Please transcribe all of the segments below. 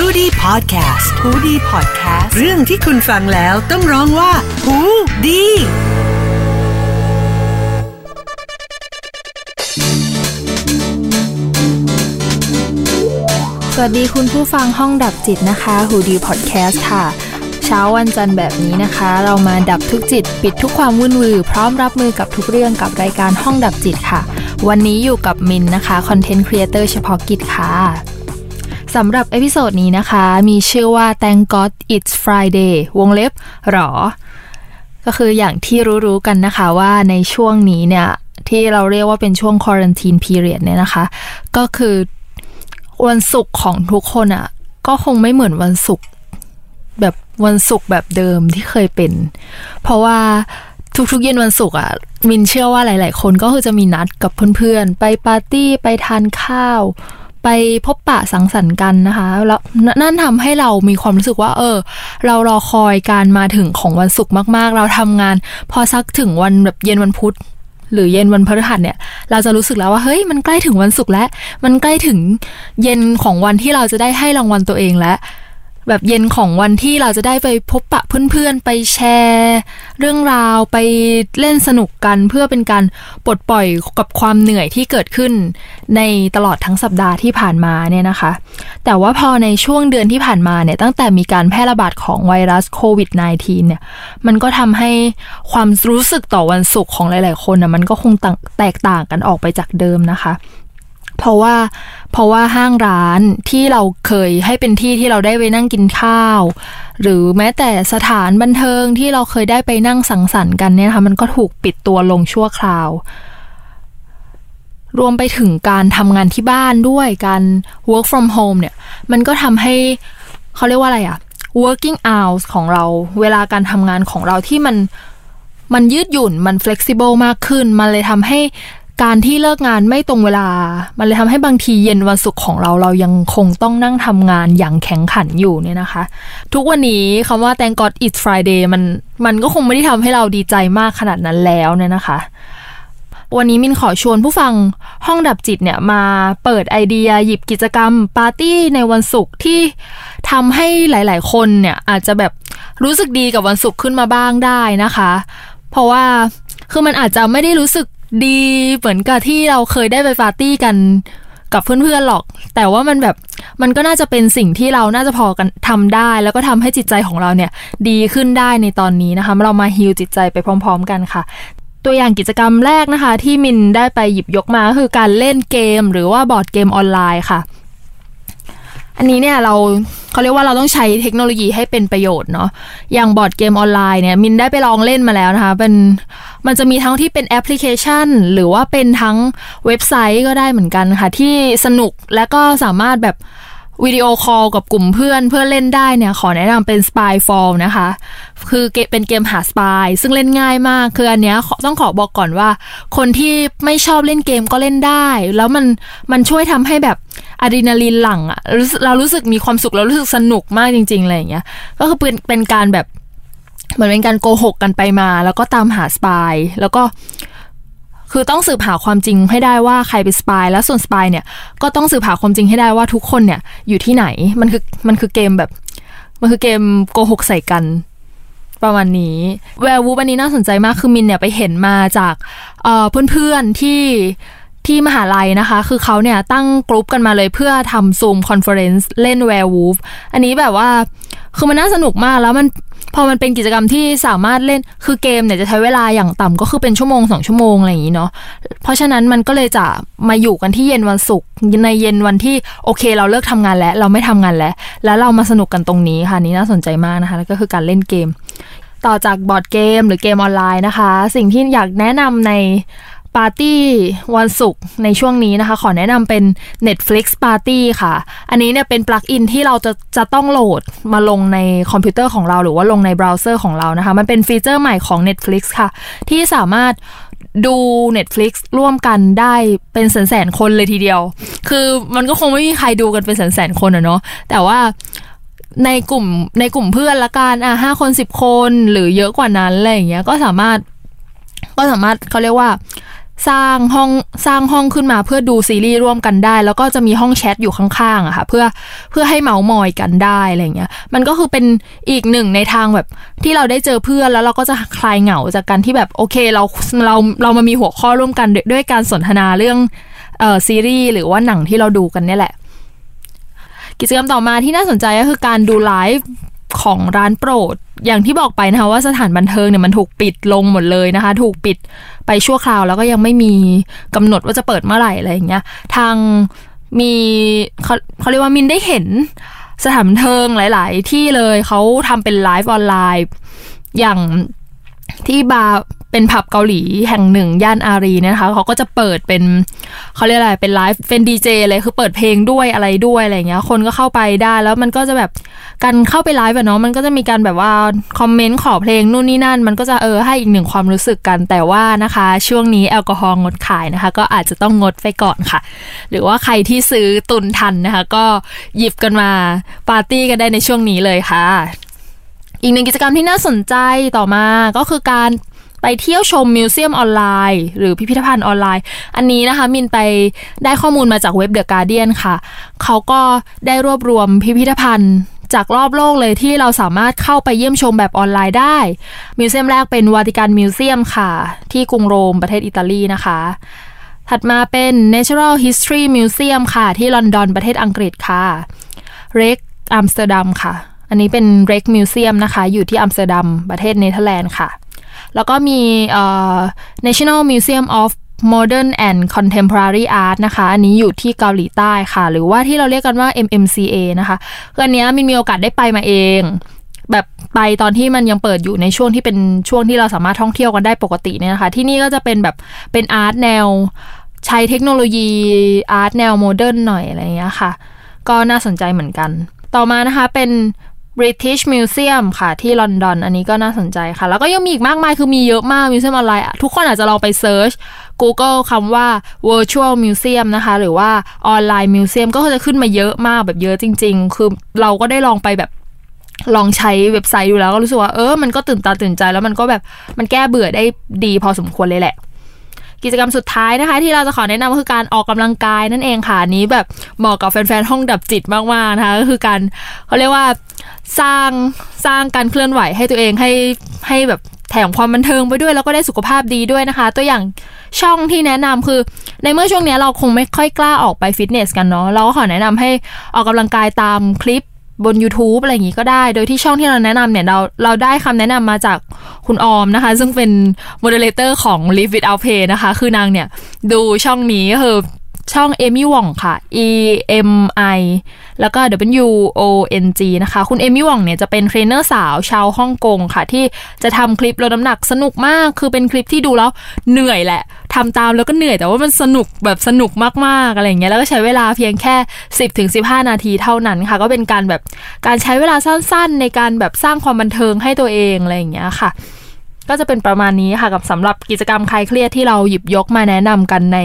h o ดี้พอดแคสต์ฮูดี้พอดแคสต์เรื่องที่คุณฟังแล้วต้องร้องว่าหูดีสวัสดีคุณผู้ฟังห้องดับจิตนะคะหูดีพอดแคสต์ค่ะ เช้าวันจันทร์แบบนี้นะคะ เรามาดับทุกจิต ปิดทุกความวุ่นวือ พร้อมรับมือกับทุกเรื่องกับรายการห้องดับจิตค่ะ วันนี้อยู่กับมินนะคะ content creator เฉพาะกิจค่ะ สำหรับ episode นี้นะคะ มีชื่อว่า Thank God It's Friday วงเล็บหรอ ก็คืออย่างที่รู้ๆกันนะคะว่าในช่วงนี้เนี่ย ที่เราเรียกว่าเป็นช่วง quarantine period เนี่ยนะคะ ก็คือวันศุกร์ของทุกคนอะ่ะ ก็คงไม่เหมือนวันศุกร์แบบวันศุกร์แบบเดิมที่เคยเป็น เพราะว่าทุกๆเย็นวันศุกร์อะมินเชื่อว่าหลาย ๆ คนก็คือจะมีนัดกับเพื่อนๆ ไปปาร์ตี้ไปทานข้าว ไปพบปะสังสรรค์กันนะคะ แล้วนั่นทำให้เรามีความรู้สึกว่า เออ เรารอคอยการมาถึงของวันศุกร์มากๆ เราทำงาน พอสักถึงวันแบบเย็นวันพุธหรือเย็นวันพฤหัสเนี่ย เราจะรู้สึกแล้วว่าเฮ้ยมันใกล้ถึงวันศุกร์แล้ว มันใกล้ถึงเย็นของวันที่เราจะได้ให้รางวัลตัวเองแล้ว แบบเย็นของวันที่เราจะได้ไปพบปะเพื่อนๆ ไปแชร์ เรื่องราวไปเล่นสนุกกันเพื่อเป็นการปลดปล่อยกับความเหนื่อยที่เกิดขึ้น ในตลอดทั้งสัปดาห์ที่ผ่านมาเนี่ยนะคะ แต่ว่าพอในช่วงเดือนที่ผ่านมาเนี่ยตั้งแต่มีการแพร่ระบาดของไวรัสโควิด -19 เนี่ยมันก็ทำให้ความรู้สึกต่อวันศุกร์ของหลายๆ คนนะมันก็คงแตกต่างกันออกไปจากเดิมนะคะ เพราะว่าเพราะว่าห้างร้านที่เราเคยให้เป็นที่ที่เราได้ไปนั่งกินข้าว หรือแม้แต่สถานบันเทิงที่เราเคยได้ไปนั่งสังสรรค์กันเนี่ยนะคะมันก็ถูกปิดตัวลงชั่วคราว รวมไปถึงการทำงานที่บ้านด้วยการ work from home เนี่ยมันก็ทำให้เขาเรียกว่าอะไรอะ working hours ของเราเวลาการทำงานของเราที่มันมันยืดหยุ่นมัน flexible มากขึ้น มันเลยทำให้ การที่เลิกงานไม่ตรงเวลา มันเลยทำให้บางทีเย็นวันศุกร์ของเราเรายังคงต้องนั่งทำงานอย่างแข็งขันอยู่เนี่ยนะคะ ทุกวันนี้คำว่า thank God it's Friday มันมันก็คงไม่ได้ทำให้เราดีใจมากขนาดนั้นแล้วเนี่ยนะคะ วันนี้มินขอชวนผู้ฟังห้องดับจิตเนี่ยมาเปิดไอเดียหยิบกิจกรรมปาร์ตี้ในวันศุกร์ที่ทำให้หลายๆ คนเนี่ยอาจจะแบบรู้สึกดีกับวันศุกร์ขึ้นมาบ้างได้นะคะ เพราะว่า คือมันอาจจะไม่ได้รู้สึกดีเหมือนกับที่เราเคยได้ไปปาร์ตี้กันกับเพื่อนๆหรอก แต่ว่ามันแบบมันก็น่าจะเป็นสิ่งที่เราน่าจะพอกันทำได้ แล้วก็ทำให้จิตใจของเราเนี่ยดีขึ้นได้ในตอนนี้นะคะ เรามา heal จิตใจไปพร้อม ๆ กันค่ะ ตัวอย่างกิจกรรมแรกนะคะ ที่มินได้ไปหยิบยกมาคือการเล่นเกม หรือว่าบอร์ดเกมออนไลน์ค่ะ อันนี้เนี่ยเรา เขาเรียกว่าเราต้องใช้เทคโนโลยีให้เป็นประโยชน์เนาะอย่างบอร์ดเกมออนไลน์เนี่ยมินได้ไปลองเล่นมาแล้วนะคะเป็นมันจะมีทั้งที่เป็นแอปพลิเคชัน หรือว่าเป็นทั้งเว็บไซต์ก็ได้เหมือนกันค่ะ ที่สนุกและก็สามารถแบบ วิดีโอคอลกับกลุ่มเพื่อนเพื่อเล่นได้เนี่ย ขอแนะนำเป็น Spyfall นะคะ คือเป็นเกมหา spy ซึ่งเล่นง่ายมาก คืออันเนี้ยต้องขอบอกก่อนว่า คนที่ไม่ชอบเล่นเกมก็เล่นได้ แล้วมันมันช่วยทำให้แบบอะดรีนาลีนหลั่งอะเรารู้สึกมีความสุขเรารู้สึกสนุกมากจริงๆอะไรอย่างเงี้ยก็คือเป็นเป็นการแบบเหมือนเป็นการโกหกกันไปมา แล้วก็ตามหา spy แล้วก็ คือต้องสืบหาความจริงให้ได้ว่าใครเป็น spy แล้วส่วน spy เนี่ยก็ต้องสืบหาความจริงให้ได้ว่าทุกคนเนี่ยอยู่ที่ไหนมันคือมันคือเกมแบบ มันคือเกมโกหกใส่กันประมาณนี้ Werewolf อันนี้น่าสนใจมากคือมินเนี่ยไปเห็นมาจากเพื่อนๆที่ที่มหาลัยนะคะ คือเขาเนี่ยตั้งกลุ่มกันมาเลยเพื่อทำ Zoom conference เล่น Werewolf อันนี้แบบว่า คือมันน่าสนุกมากแล้วมัน พอมันเป็นกิจกรรมที่สามารถเล่นคือเกมเนี่ยจะใช้เวลาอย่างต่ำก็คือเป็นชั่วโมงสองชั่วโมงอะไรอย่างนี้เนาะเพราะฉะนั้นมันก็เลยจะมาอยู่กันที่เย็นวันศุกร์ในเย็นวันที่โอเค เราเลิกทำงานแล้ว เราไม่ทำงานแล้ว แล้วเรามาสนุกกันตรงนี้ค่ะนี่น่าสนใจมากนะคะแล้วก็คือการเล่นเกม ต่อจากบอร์ดเกม หรือเกมออนไลน์นะคะ สิ่งที่อยากแนะนำใน ปาร์ตี้วันศุกร์ในช่วงนี้นะคะ ขอแนะนำเป็น Netflix Party ค่ะ อันนี้เนี่ยเป็นปลั๊กอินที่เราจะจะต้องโหลดมาลงในคอมพิวเตอร์ของเราหรือว่าลงในเบราว์เซอร์ของเรานะคะ มันเป็นฟีเจอร์ใหม่ของ Netflix ค่ะ ที่สามารถดู Netflix ร่วมกันได้เป็นแสนแสนคนเลยทีเดียว คือมันก็คงไม่มีใครดูกันเป็นแสนแสนคนอะเนาะแต่ว่าในกลุ่มในกลุ่มเพื่อนละกันอะห้าคนสิบคนหรือเยอะกว่านั้นอะไรอย่างเงี้ยก็สามารถก็สามารถเขาเรียกว่า สร้างห้องสร้างห้องขึ้นมาเพื่อดูซีรีส์ร่วมกันได้ แล้วก็จะมีห้องแชทอยู่ข้างๆอะค่ะเพื่อเพื่อให้เมาส์มอยกันได้อะไรเงี้ยมันก็คือเป็นอีกหนึ่งในทางแบบที่เราได้เจอเพื่อนแล้วเราก็จะคลายเหงาจากการที่แบบโอเคเราเราเรามามีหัวข้อร่วมกันด้วยการสนทนาเรื่องเอ่อซีรีส์หรือว่าหนังที่เราดูกันเนี่ยแหละ กิจกรรมต่อมาที่น่าสนใจก็คือการดูไลฟ์ของร้านโปรด อย่างที่บอกไปนะคะว่าสถานบันเทิงเนี่ยมันถูกปิดลงหมดเลยนะคะ ถูกปิดไปชั่วคราวแล้วก็ยังไม่มีกำหนดว่าจะเปิดเมื่อไหร่อะไรอย่างเงี้ยทางมีเขาเขาเรียกว่ามินได้เห็นสถานบันเทิงหลาย ๆ ที่เลยเขาทำเป็นไลฟ์ออนไลน์ อย่างที่บาร์ เป็นผับเกาหลีแห่งหนึ่งย่านอารีย์นะคะเขาก็จะเปิดเป็นเขาเรียกอะไรเป็นไลฟ์เป็นดีเจเลยคือเปิดเพลงด้วยอะไรด้วยอะไรเงี้ย คนก็เข้าไปได้แล้วมันก็จะแบบการเข้าไปไลฟ์แบบเนาะมันก็จะมีการแบบว่าคอมเมนต์ขอเพลงนู่นนี่นั่น มันก็จะเออให้อีกหนึ่งความรู้สึกกันแต่ว่านะคะ ช่วงนี้แอลกอฮอล์งดขายนะคะ ก็อาจจะต้องงดไปก่อนค่ะ หรือว่าใครที่ซื้อตุนทันนะคะ ก็หยิบกันมาปาร์ตี้กันได้ในช่วงนี้เลยค่ะอีกหนึ่งกิจกรรมที่น่าสนใจต่อมาก็คือการ ไปเที่ยวชม museum ออนไลน์ หรือพิพิธภัณฑ์ออนไลน์ อันนี้นะคะมินไปได้ข้อมูลมาจากเว็บ The Guardian ค่ะ เขาก็ได้รวบรวมพิพิธภัณฑ์จากรอบโลกเลยที่เราสามารถเข้าไปเยี่ยมชมแบบออนไลน์ได้ museum แรกเป็น Vatican Museum ค่ะ ที่กรุงโรมประเทศอิตาลีนะคะ ถัดมาเป็น Natural History Museum ค่ะ ที่ลอนดอนประเทศอังกฤษค่ะ Rijks อัมสเตอร์ดัมค่ะ อันนี้เป็น Rijksmuseum นะคะ อยู่ที่อัมสเตอร์ดัมประเทศเนเธอร์แลนด์ค่ะ แล้วก็มี National Museum of Modern and Contemporary Art นะคะ อันนี้อยู่ที่เกาหลีใต้ค่ะ หรือว่าที่เราเรียกกันว่า MMCA นะคะคืออันนี้มินมีโอกาสได้ไปมาเอง แบบไปตอนที่มันยังเปิดอยู่ในช่วงที่เป็นช่วงที่เราสามารถท่องเที่ยวกันได้ปกติเนี่ยนะคะ ที่นี่ก็จะเป็นแบบเป็น art แนวใช้เทคโนโลยี art แนว modern หน่อยอะไรอย่างเงี้ยค่ะ ก็น่าสนใจเหมือนกัน ต่อมานะคะเป็น British Museum ค่ะ ที่ลอนดอน อันนี้ก็น่าสนใจค่ะ แล้วก็ยังมีอีกมากมายคือมีเยอะมาก museum ออนไลน์ทุกคนอาจจะลองไปเซิร์ช Google คำว่า virtual museum นะคะ หรือว่า online museum ก็จะขึ้นมาเยอะมากแบบเยอะจริง ๆ คือเราก็ได้ลองไปแบบลองใช้เว็บไซต์ดูแล้วก็รู้สึกว่าเออ มันก็ตื่นตาตื่นใจแล้วมันก็แบบมันแก้เบื่อได้ดีพอสมควรเลยแหละ กิจกรรมสุดท้ายนะคะ ที่เราจะขอแนะนำก็คือการออกกำลังกายนั่นเองค่ะนี้แบบเหมาะกับแฟนๆห้องดับจิตมากๆนะคะก็คือการเขาเรียกว่า สร้างสร้างการเคลื่อนไหวให้ตัวเองให้ให้แบบแถมความบันเทิงไปด้วยแล้วก็ได้สุขภาพดีด้วยนะคะ ตัวอย่างช่องที่แนะนำคือ ในเมื่อช่วงนี้เราคงไม่ค่อยกล้าออกไปฟิตเนสกันเนาะเราก็ขอแนะนำให้ออกกำลังกายตามคลิปบน YouTube อะไรอย่างงี้ก็ได้ โดยที่ช่องที่เราแนะนำเนี่ย เราเราได้คำแนะนำมาจากคุณออมนะคะ ซึ่งเป็น moderator ของ Live Without Pay นะคะ คือนางเนี่ย ดูช่องนี้ก็คือ ช่อง Emi Wong ค่ะ E M I แล้วก็ W O N G นะคะ คุณ Emi Wong เนี่ยจะเป็นเทรนเนอร์สาวชาวฮ่องกงค่ะ ที่จะทำคลิปลดน้ำหนักสนุกมาก คือเป็นคลิปที่ดูแล้วเหนื่อยแหละทำตามแล้วก็เหนื่อยแต่ว่ามันสนุกแบบสนุกมากๆอะไรอย่างเงี้ยแล้วก็ใช้เวลาเพียงแค่ 10ถึง15 นาทีเท่านั้นค่ะ ก็เป็นการแบบการใช้เวลาสั้นๆ ในการแบบสร้างความบันเทิงให้ตัวเองอะไรอย่างเงี้ยค่ะก็จะเป็นประมาณนี้ค่ะกับสำหรับกิจกรรมคลายเครียดที่เราหยิบยกมาแนะนำกันใน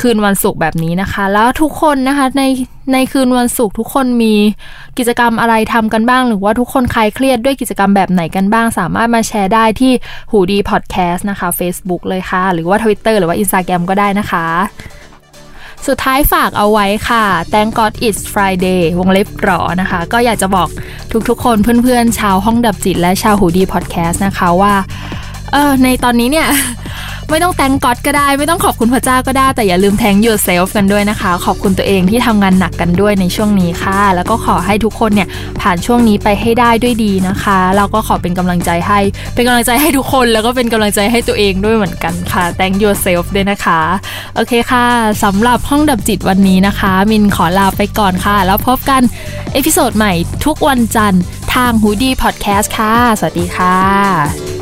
คืนวันศุกร์แบบนี้นะคะ แล้วทุกคนนะคะในในคืนวันศุกร์ทุกคนมีกิจกรรมอะไรทำกันบ้าง หรือว่าทุกคนคลายเครียดด้วยกิจกรรมแบบไหนกันบ้าง สามารถมาแชร์ได้ที่หูดีพอดแคสต์นะคะ Facebook เลยค่ะ หรือว่า Twitter หรือว่า Instagram ก็ได้นะคะสุดท้ายฝากเอาไว้ค่ะ Thank God It's Friday วงเล็บหรอนะคะ ก็อยากจะบอกทุกๆคนเพื่อนๆ ชาวห้องดับจิตและชาวหูดีพอดแคสต์นะคะว่า เออในตอนนี้เนี่ย ไม่ต้องแตงก็อดก็ได้ ไม่ต้องขอบคุณพระเจ้าก็ได้ แต่อย่าลืมแทง yourself กันด้วยนะคะ ขอบคุณตัวเองที่ทำงานหนักกันด้วยในช่วงนี้ค่ะ แล้วก็ขอให้ทุกคนเนี่ยผ่านช่วงนี้ไปให้ได้ด้วยดีนะคะ เราก็ขอเป็นกำลังใจให้ เป็นกำลังใจให้ทุกคน แล้วก็เป็นกำลังใจให้ตัวเองด้วยเหมือนกันค่ะ thank yourself ด้วยนะคะ โอเคค่ะสำหรับห้องดับจิตวันนี้นะคะ มินขอลาไปก่อนค่ะ แล้วพบกัน episode ใหม่ทุกวันจันทร์ทางหูดี้พอดแคสต์ค่ะ สวัสดีค่ะ